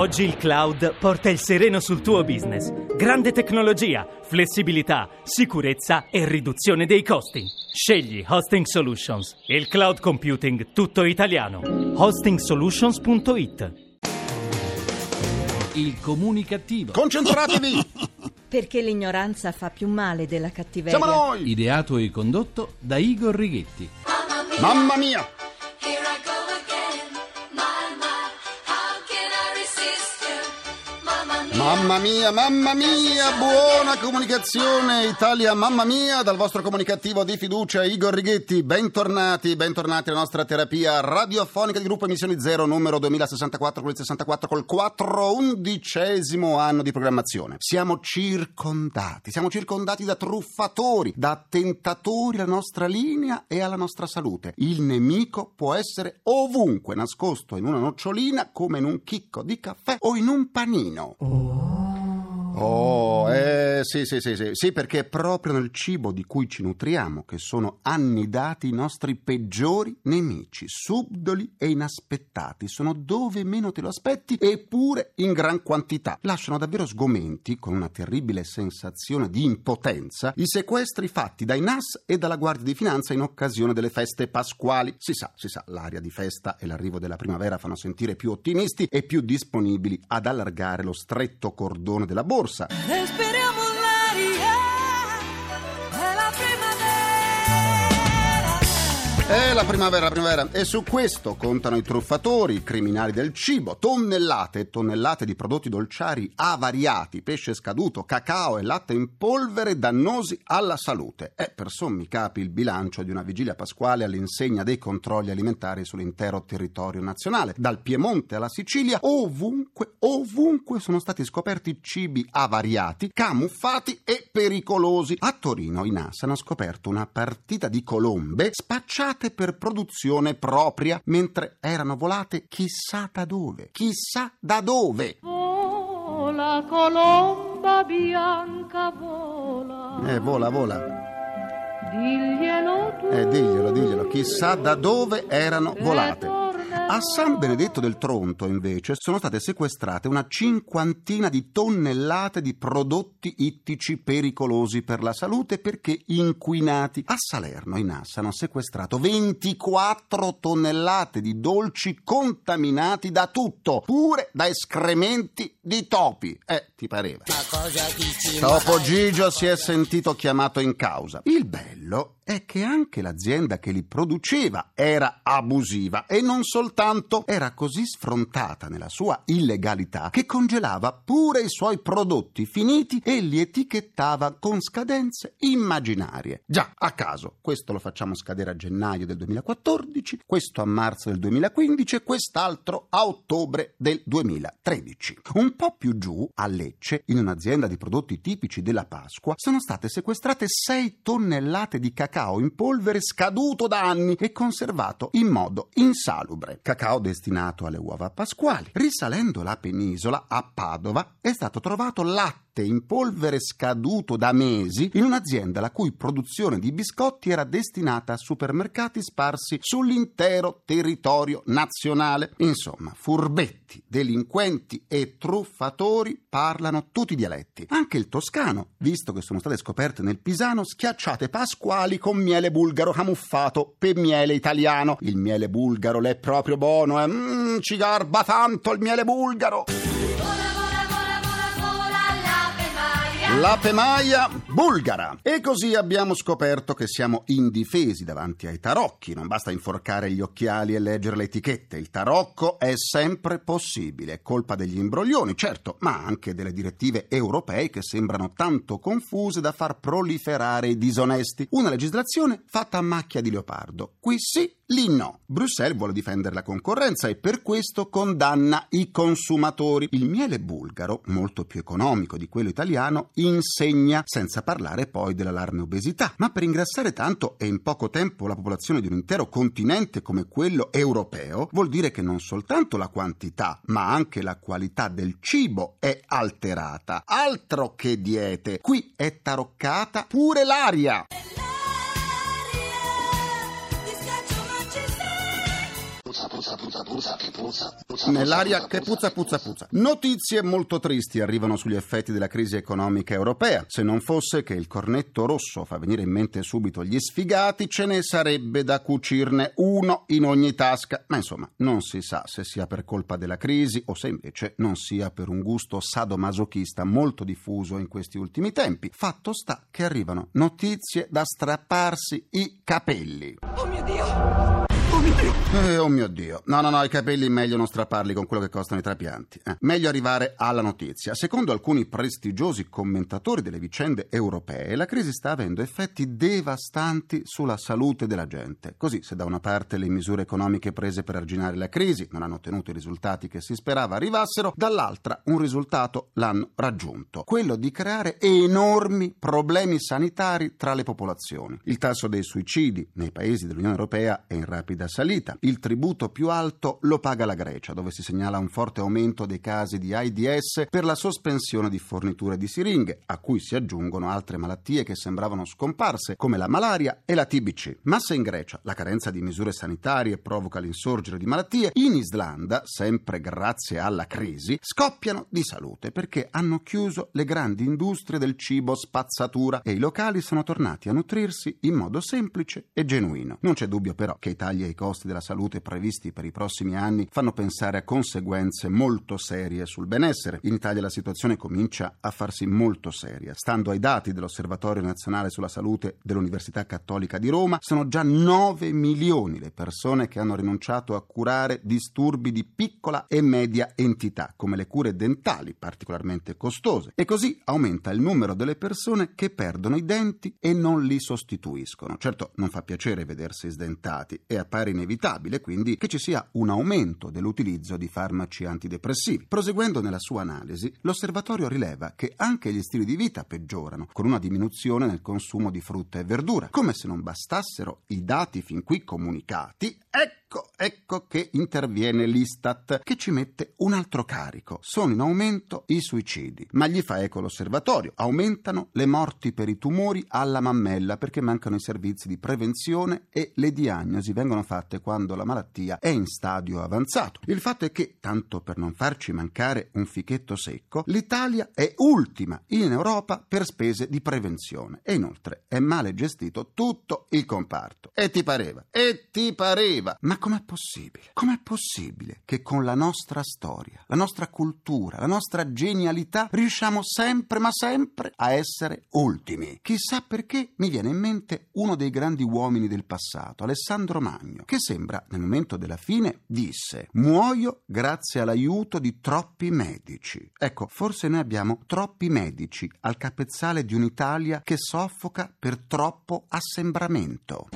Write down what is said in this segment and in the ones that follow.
Oggi il cloud porta il sereno sul tuo business. Grande tecnologia, flessibilità, sicurezza e riduzione dei costi. Scegli Hosting Solutions, il cloud computing tutto italiano. Hostingsolutions.it Il comunicativo. Concentratevi! Perché l'ignoranza fa più male della cattiveria. Siamo noi! Ideato e condotto da Igor Righetti. Mamma mia! Mamma mia. Mamma mia! Buona comunicazione Italia, mamma mia! Dal vostro comunicativo di fiducia Igor Righetti. Bentornati, bentornati alla nostra terapia radiofonica di gruppo Emissioni Zero, numero 2064 con il 64 col 4 undicesimo anno di programmazione. Siamo circondati, siamo circondati da truffatori, da attentatori alla nostra linea e alla nostra salute. Il nemico può essere ovunque nascosto in una nocciolina come in un chicco di caffè o in un panino. Oh, Oh. Eh, sì, sì, sì, sì, sì, perché è proprio nel cibo di cui ci nutriamo che sono annidati i nostri peggiori nemici, subdoli e inaspettati. Sono dove meno te lo aspetti, eppure in gran quantità. Lasciano davvero sgomenti, con una terribile sensazione di impotenza, i sequestri fatti dai NAS e dalla Guardia di Finanza in occasione delle feste pasquali. Si sa, si sa, l'aria di festa e l'arrivo della primavera fanno sentire più ottimisti e più disponibili ad allargare lo stretto cordone della borsa. Respiriamo l'aria della primavera. La primavera, la primavera. E su questo contano i truffatori, i criminali del cibo. Tonnellate e tonnellate di prodotti dolciari avariati, pesce scaduto, cacao e latte in polvere dannosi alla salute. È per sommi capi il bilancio di una vigilia pasquale all'insegna dei controlli alimentari sull'intero territorio nazionale. Dal Piemonte alla Sicilia, ovunque, ovunque sono stati scoperti cibi avariati, camuffati e pericolosi. A Torino i NAS hanno scoperto una partita di colombe spacciate per produzione propria, mentre erano volate chissà da dove. Chissà da dove. Vola colomba bianca vola, Eh, vola, vola. diglielo tu. Eh, diglielo, diglielo. Chissà da dove erano volate. A San Benedetto del Tronto, invece, sono state sequestrate una cinquantina di tonnellate di prodotti ittici pericolosi per la salute perché inquinati. A Salerno i NAS hanno sequestrato 24 tonnellate di dolci contaminati da tutto, pure da escrementi di topi. Eh, ti pareva. Topo Gigio si è sentito chiamato in causa. Il bello è che anche l'azienda che li produceva era abusiva e non soltanto era così sfrontata nella sua illegalità che congelava pure i suoi prodotti finiti e li etichettava con scadenze immaginarie. Già, a caso, questo lo facciamo scadere a gennaio del 2014, questo a marzo del 2015 e quest'altro a ottobre del 2013. Un po' più giù, a Lecce, in un'azienda di prodotti tipici della Pasqua, sono state sequestrate 6 tonnellate di cacao in polvere scaduto da anni e conservato in modo insalubre. Cacao destinato alle uova pasquali. Risalendo la penisola, a Padova, è stato trovato latte in polvere scaduto da mesi in un'azienda la cui produzione di biscotti era destinata a supermercati sparsi sull'intero territorio nazionale. Insomma, furbetti, delinquenti e truffatori parlano tutti i dialetti. Anche il toscano, visto che sono state scoperte nel Pisano schiacciate pasquali con miele bulgaro camuffato per miele italiano. Il miele bulgaro l'è proprio buono, eh? Mm, ci garba tanto il miele bulgaro. Maria. L'ape Maia bulgara. E così abbiamo scoperto che siamo indifesi davanti ai tarocchi. Non basta inforcare gli occhiali e leggere le etichette. Il tarocco è sempre possibile. È colpa degli imbroglioni, certo, ma anche delle direttive europee che sembrano tanto confuse da far proliferare i disonesti. Una legislazione fatta a macchia di leopardo. Qui sì, lì no. Bruxelles vuole difendere la concorrenza e per questo condanna i consumatori. Il miele bulgaro, molto più economico di quello italiano, insegna, senza parlare poi dell'allarme obesità. Ma per ingrassare tanto e in poco tempo la popolazione di un intero continente come quello europeo, vuol dire che non soltanto la quantità, ma anche la qualità del cibo è alterata. Altro che diete. Qui è taroccata pure l'aria. L'aria, ti schiaccio ma ci sei. Nell'aria che puzza puzza puzza. Notizie molto tristi arrivano sugli effetti della crisi economica europea. Se non fosse che il cornetto rosso fa venire in mente subito gli sfigati, ce ne sarebbe da cucirne uno in ogni tasca. Ma insomma, non si sa se sia per colpa della crisi o se invece non sia per un gusto sadomasochista molto diffuso in questi ultimi tempi. Fatto sta che arrivano notizie da strapparsi i capelli. Eh, oh mio Dio. No, no, no, i capelli meglio non strapparli con quello che costano i trapianti. Eh, meglio arrivare alla notizia. Secondo alcuni prestigiosi commentatori delle vicende europee, la crisi sta avendo effetti devastanti sulla salute della gente. Così, se da una parte le misure economiche prese per arginare la crisi non hanno ottenuto i risultati che si sperava arrivassero, dall'altra un risultato l'hanno raggiunto. Quello di creare enormi problemi sanitari tra le popolazioni. Il tasso dei suicidi nei paesi dell'Unione Europea è in rapida salita. Il tributo più alto lo paga la Grecia, dove si segnala un forte aumento dei casi di AIDS per la sospensione di forniture di siringhe, a cui si aggiungono altre malattie che sembravano scomparse, come la malaria e la TBC. Ma se in Grecia la carenza di misure sanitarie provoca l'insorgere di malattie, in Islanda, sempre grazie alla crisi, scoppiano di salute perché hanno chiuso le grandi industrie del cibo spazzatura e i locali sono tornati a nutrirsi in modo semplice e genuino. Non c'è dubbio però che i tagli ai costi della salute previsti per i prossimi anni fanno pensare a conseguenze molto serie sul benessere. In Italia la situazione comincia a farsi molto seria. Stando ai dati dell'Osservatorio Nazionale sulla Salute dell'Università Cattolica di Roma, sono già 9 milioni le persone che hanno rinunciato a curare disturbi di piccola e media entità, come le cure dentali, particolarmente costose. E così aumenta il numero delle persone che perdono i denti e non li sostituiscono. Certo, non fa piacere vedersi sdentati e appare inevitabile quindi che ci sia un aumento dell'utilizzo di farmaci antidepressivi. Proseguendo nella sua analisi, l'osservatorio rileva che anche gli stili di vita peggiorano, con una diminuzione nel consumo di frutta e verdura. Come se non bastassero i dati fin qui comunicati, ecco, ecco che interviene l'Istat, che ci mette un altro carico. Sono in aumento i suicidi, ma gli fa eco l'osservatorio. Aumentano le morti per i tumori alla mammella perché mancano i servizi di prevenzione e le diagnosi vengono fatte quando la malattia è in stadio avanzato. Il fatto è che, tanto per non farci mancare un fichetto secco, l'Italia è ultima in Europa per spese di prevenzione e inoltre è male gestito tutto il comparto. E ti pareva, e ti pareva. Ma com'è possibile? Com'è possibile che con la nostra storia, la nostra cultura, la nostra genialità riusciamo sempre, ma sempre a essere ultimi? Chissà perché mi viene in mente uno dei grandi uomini del passato, Alessandro Magno, che sembra nel momento della fine disse: Muoio grazie all'aiuto di troppi medici. Ecco, forse noi abbiamo troppi medici al capezzale di un'Italia che soffoca per troppo assembramento.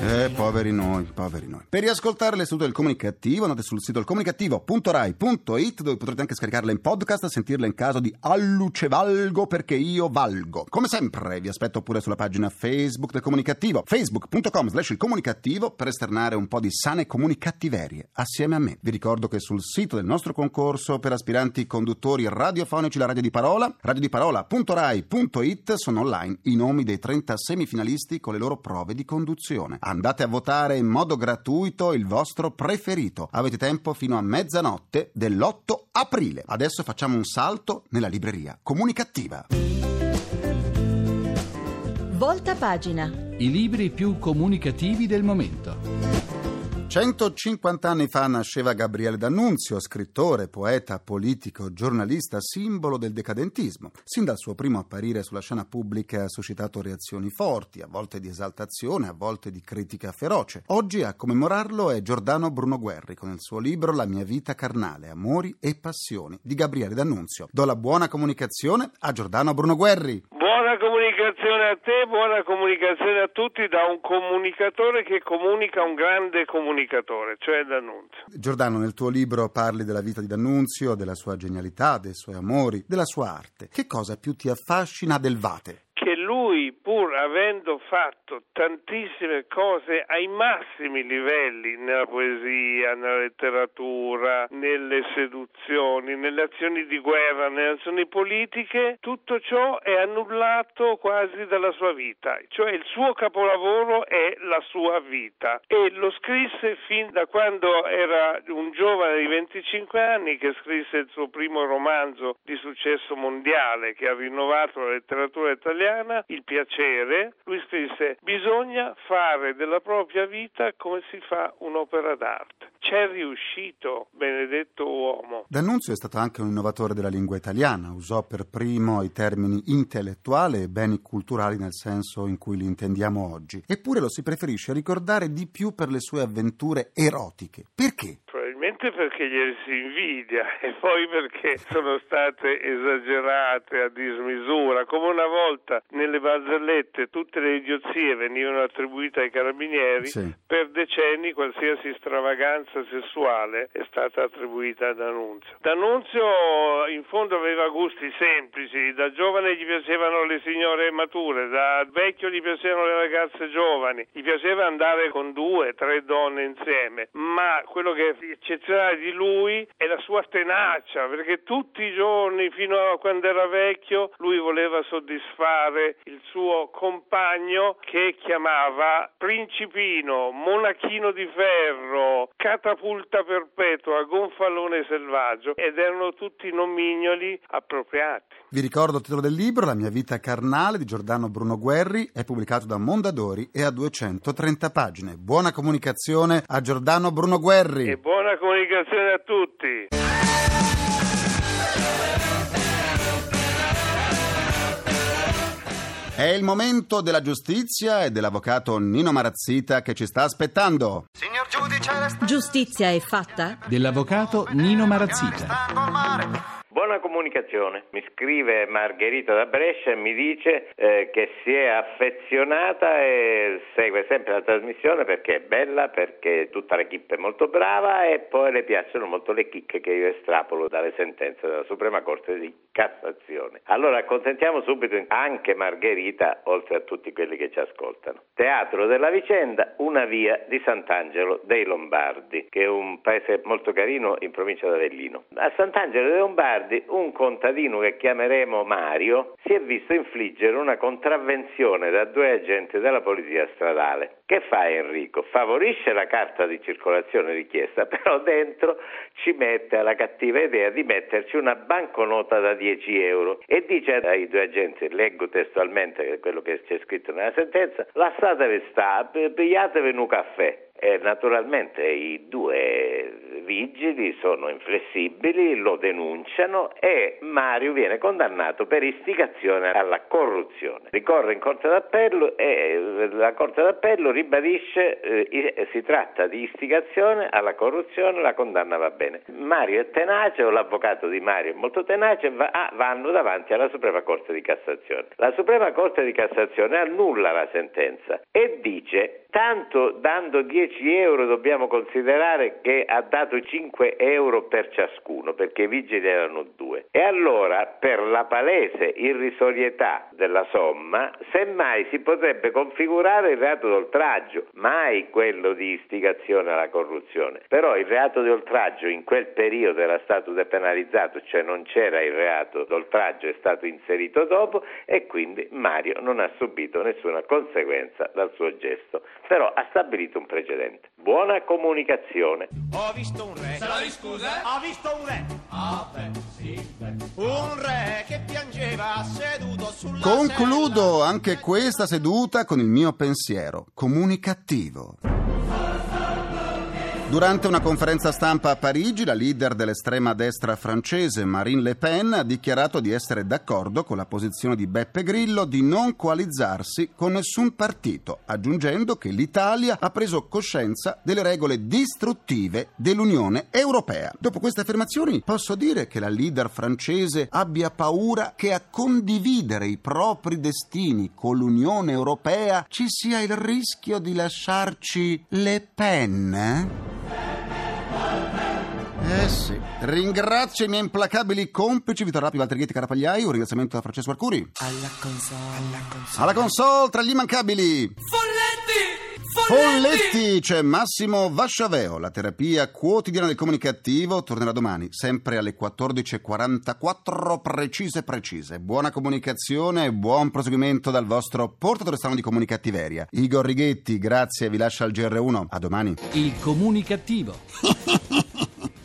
Eh, poveri noi, poveri noi. Per riascoltare l'istituto del comunicativo andate sul sito comunicativo.rai.it dove potrete anche scaricarla in podcast e sentirla in caso di alluce valgo perché io valgo. Come sempre vi aspetto pure sulla pagina Facebook del comunicativo, facebook.com slash il comunicativo per esternare un po' di sane comunicattiverie assieme a me. Vi ricordo che sul sito del nostro concorso per aspiranti conduttori radiofonici la radio di parola, radiodiparola.rai.it sono online i nomi dei 30 semifinalisti con le loro prove di conduzione. Andate a votare in modo gratuito il vostro preferito. Avete tempo fino a mezzanotte dell'8 aprile. Adesso facciamo un salto nella libreria comunicativa. Volta pagina. I libri più comunicativi del momento. 150 anni fa nasceva Gabriele D'Annunzio, scrittore, poeta, politico, giornalista, simbolo del decadentismo. Sin dal suo primo apparire sulla scena pubblica ha suscitato reazioni forti, a volte di esaltazione, a volte di critica feroce. Oggi a commemorarlo è Giordano Bruno Guerri con il suo libro La mia vita carnale, amori e passioni di Gabriele D'Annunzio. Do la buona comunicazione a Giordano Bruno Guerri. Buona comunicazione a te, buona comunicazione a tutti da un comunicatore che comunica un grande comunicatore, cioè D'Annunzio. Giordano, nel tuo libro parli della vita di D'Annunzio, della sua genialità, dei suoi amori, della sua arte. Che cosa più ti affascina del Vate? Che lui, avendo fatto tantissime cose ai massimi livelli nella poesia, nella letteratura, nelle seduzioni, nelle azioni di guerra, nelle azioni politiche, tutto ciò è annullato quasi dalla sua vita, cioè il suo capolavoro è la sua vita e lo scrisse fin da quando era un giovane di 25 anni che scrisse il suo primo romanzo di successo mondiale che ha rinnovato la letteratura italiana, Il piacere. Lui scrisse bisogna fare della propria vita come si fa un'opera d'arte. C'è riuscito, benedetto uomo. D'Annunzio è stato anche un innovatore della lingua italiana, usò per primo i termini intellettuale e beni culturali nel senso in cui li intendiamo oggi. Eppure lo si preferisce ricordare di più per le sue avventure erotiche. Perché? Probabilmente perché glieli si invidia e poi perché sono state esagerate a dismisura. Come una volta nelle barzellette tutte le idiozie venivano attribuite ai carabinieri, Sì. per decenni qualsiasi stravaganza sessuale è stata attribuita a D'Annunzio. D'Annunzio in fondo aveva gusti semplici, da giovane gli piacevano le signore mature, da vecchio gli piacevano le ragazze giovani, gli piaceva andare con due, tre donne insieme, ma quello che è eccezionale di lui è la sua tenacia, perché tutti i giorni fino a quando era vecchio lui voleva soddisfare il suo compagno che chiamava principino, monachino di ferro, catapulta perpetua, gonfalone selvaggio ed erano tutti nomignoli appropriati. Vi ricordo il titolo del libro, La mia vita carnale di Giordano Bruno Guerri, è pubblicato da Mondadori e ha 230 pagine. Buona comunicazione a Giordano Bruno Guerri. E buona comunicazione a tutti. È il momento della giustizia e dell'avvocato Nino Marazzita che ci sta aspettando. Signor giudice, le sta Giustizia è fatta? Dell'avvocato Nino Marazzita. Buona comunicazione. Mi scrive Margherita da Brescia e mi dice eh, che si è affezionata e segue sempre la trasmissione perché è bella, perché tutta l'equipe è molto brava e poi le piacciono molto le chicche che io estrapolo dalle sentenze della Suprema Corte di Cassazione. Allora accontentiamo subito anche Margherita, oltre a tutti quelli che ci ascoltano. Teatro della vicenda, una via di Sant'Angelo dei Lombardi, che è un paese molto carino in provincia d'Avellino. A Sant'Angelo dei Lombardi un contadino che chiameremo Mario si è visto infliggere una contravvenzione da due agenti della polizia stradale. Che fa Enrico? Favorisce la carta di circolazione richiesta, però dentro ci mette la cattiva idea di metterci una banconota da 10 euro e dice ai due agenti, leggo testualmente quello che c'è scritto nella sentenza, lasciatevi sta, pigliatevi un caffè. E naturalmente i due vigili sono inflessibili, lo denunciano e Mario viene condannato per istigazione alla corruzione. Ricorre in Corte d'Appello e la Corte d'Appello ribadisce eh, si tratta di istigazione alla corruzione, la condanna va bene. Mario è tenace o l'avvocato di Mario è molto tenace, va, ah, vanno davanti alla Suprema Corte di Cassazione. La Suprema Corte di Cassazione annulla la sentenza e dice tanto dando 10 euro dobbiamo considerare che ha dato 5 euro per ciascuno perché i vigili erano due. E allora per la palese irrisorietà della somma semmai si potrebbe configurare il reato d'oltraggio mai quello di istigazione alla corruzione. Però il reato di oltraggio in quel periodo era stato depenalizzato cioè non c'era il reato d'oltraggio è stato inserito dopo e quindi Mario non ha subito nessuna conseguenza dal suo gesto però ha stabilito un precedente. Buona comunicazione. Ho visto un re. Se la scusa? Ho visto un re. Ah, beh, sì, beh. Un re che piangeva seduto sulla Concludo anche questa seduta con il mio pensiero comunicativo. Durante una conferenza stampa a Parigi, la leader dell'estrema destra francese Marine Le Pen ha dichiarato di essere d'accordo con la posizione di Beppe Grillo di non coalizzarsi con nessun partito, aggiungendo che l'Italia ha preso coscienza delle regole distruttive dell'Unione Europea. Dopo queste affermazioni posso dire che la leader francese abbia paura che a condividere i propri destini con l'Unione Europea ci sia il rischio di lasciarci Le Pen? Eh sì. Ringrazio i miei implacabili complici Vittorio Rapi, Walter Ghetti, Carapagliai. Un ringraziamento a Francesco Arcuri. Alla console. Alla console. Alla console tra gli immancabili. Folletti! Folletti, c'è Massimo Vasciaveo, la terapia quotidiana del comunicativo tornerà domani, sempre alle 14.44 precise precise. Buona comunicazione e buon proseguimento dal vostro portatore strano di comunicattiveria. Igor Righetti, grazie, vi lascia al GR1. A domani. Il comunicativo.